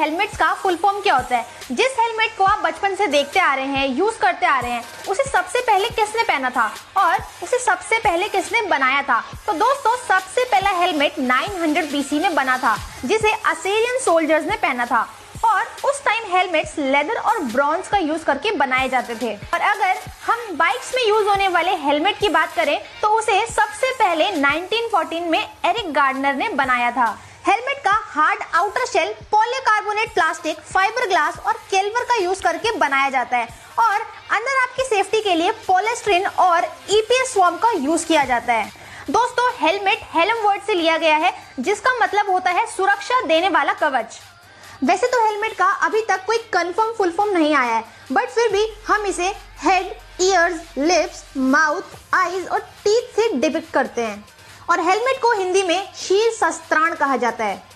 Helmets का full form क्या होता है? जिस हेलमेट को आप बचपन से देखते आ रहे हैं, यूज़ करते आ रहे हैं, उसे सबसे पहले किसने पहना था? और उसे सबसे पहले किसने बनाया था? तो दोस्तों, सबसे पहला हेलमेट 900 बीसी में बना था, जिसे असेरियन सोल्जर्स ने पहना था। और उस टाइम हेलमेट्स लेदर और ब्रॉन्ज का यूज़ करके बनाए जाते थे। और अगर हम बाइक्स में यूज़ होने वाले हेलमेट की बात करें तो उसे सबसे पहले 1914 में एरिक गार्डनर ने बनाया था। Helmet hard outer shell polycarbonate plastic fibre glass और केल्वर का यूज़ करके बनाया जाता है और अंदर आपकी सेफ्टी के लिए पोलेस्ट्रिन और ईपीएस स्वॉम का यूज़ किया जाता है। दोस्तों, हेलमेट हेलम वर्ड से लिया गया है, जिसका मतलब होता है सुरक्षा देने वाला कवच। वैसे तो हेलमेट का अभी तक कोई कंफर्म फुल फॉर्म नहीं आया है बट फिर भी हम इसे head ears lips mouth eyes और टीथ से डिपिक्ट करते हैं। और हेलमेट को हिंदी में शीर शस्त्राण कहा जाता है।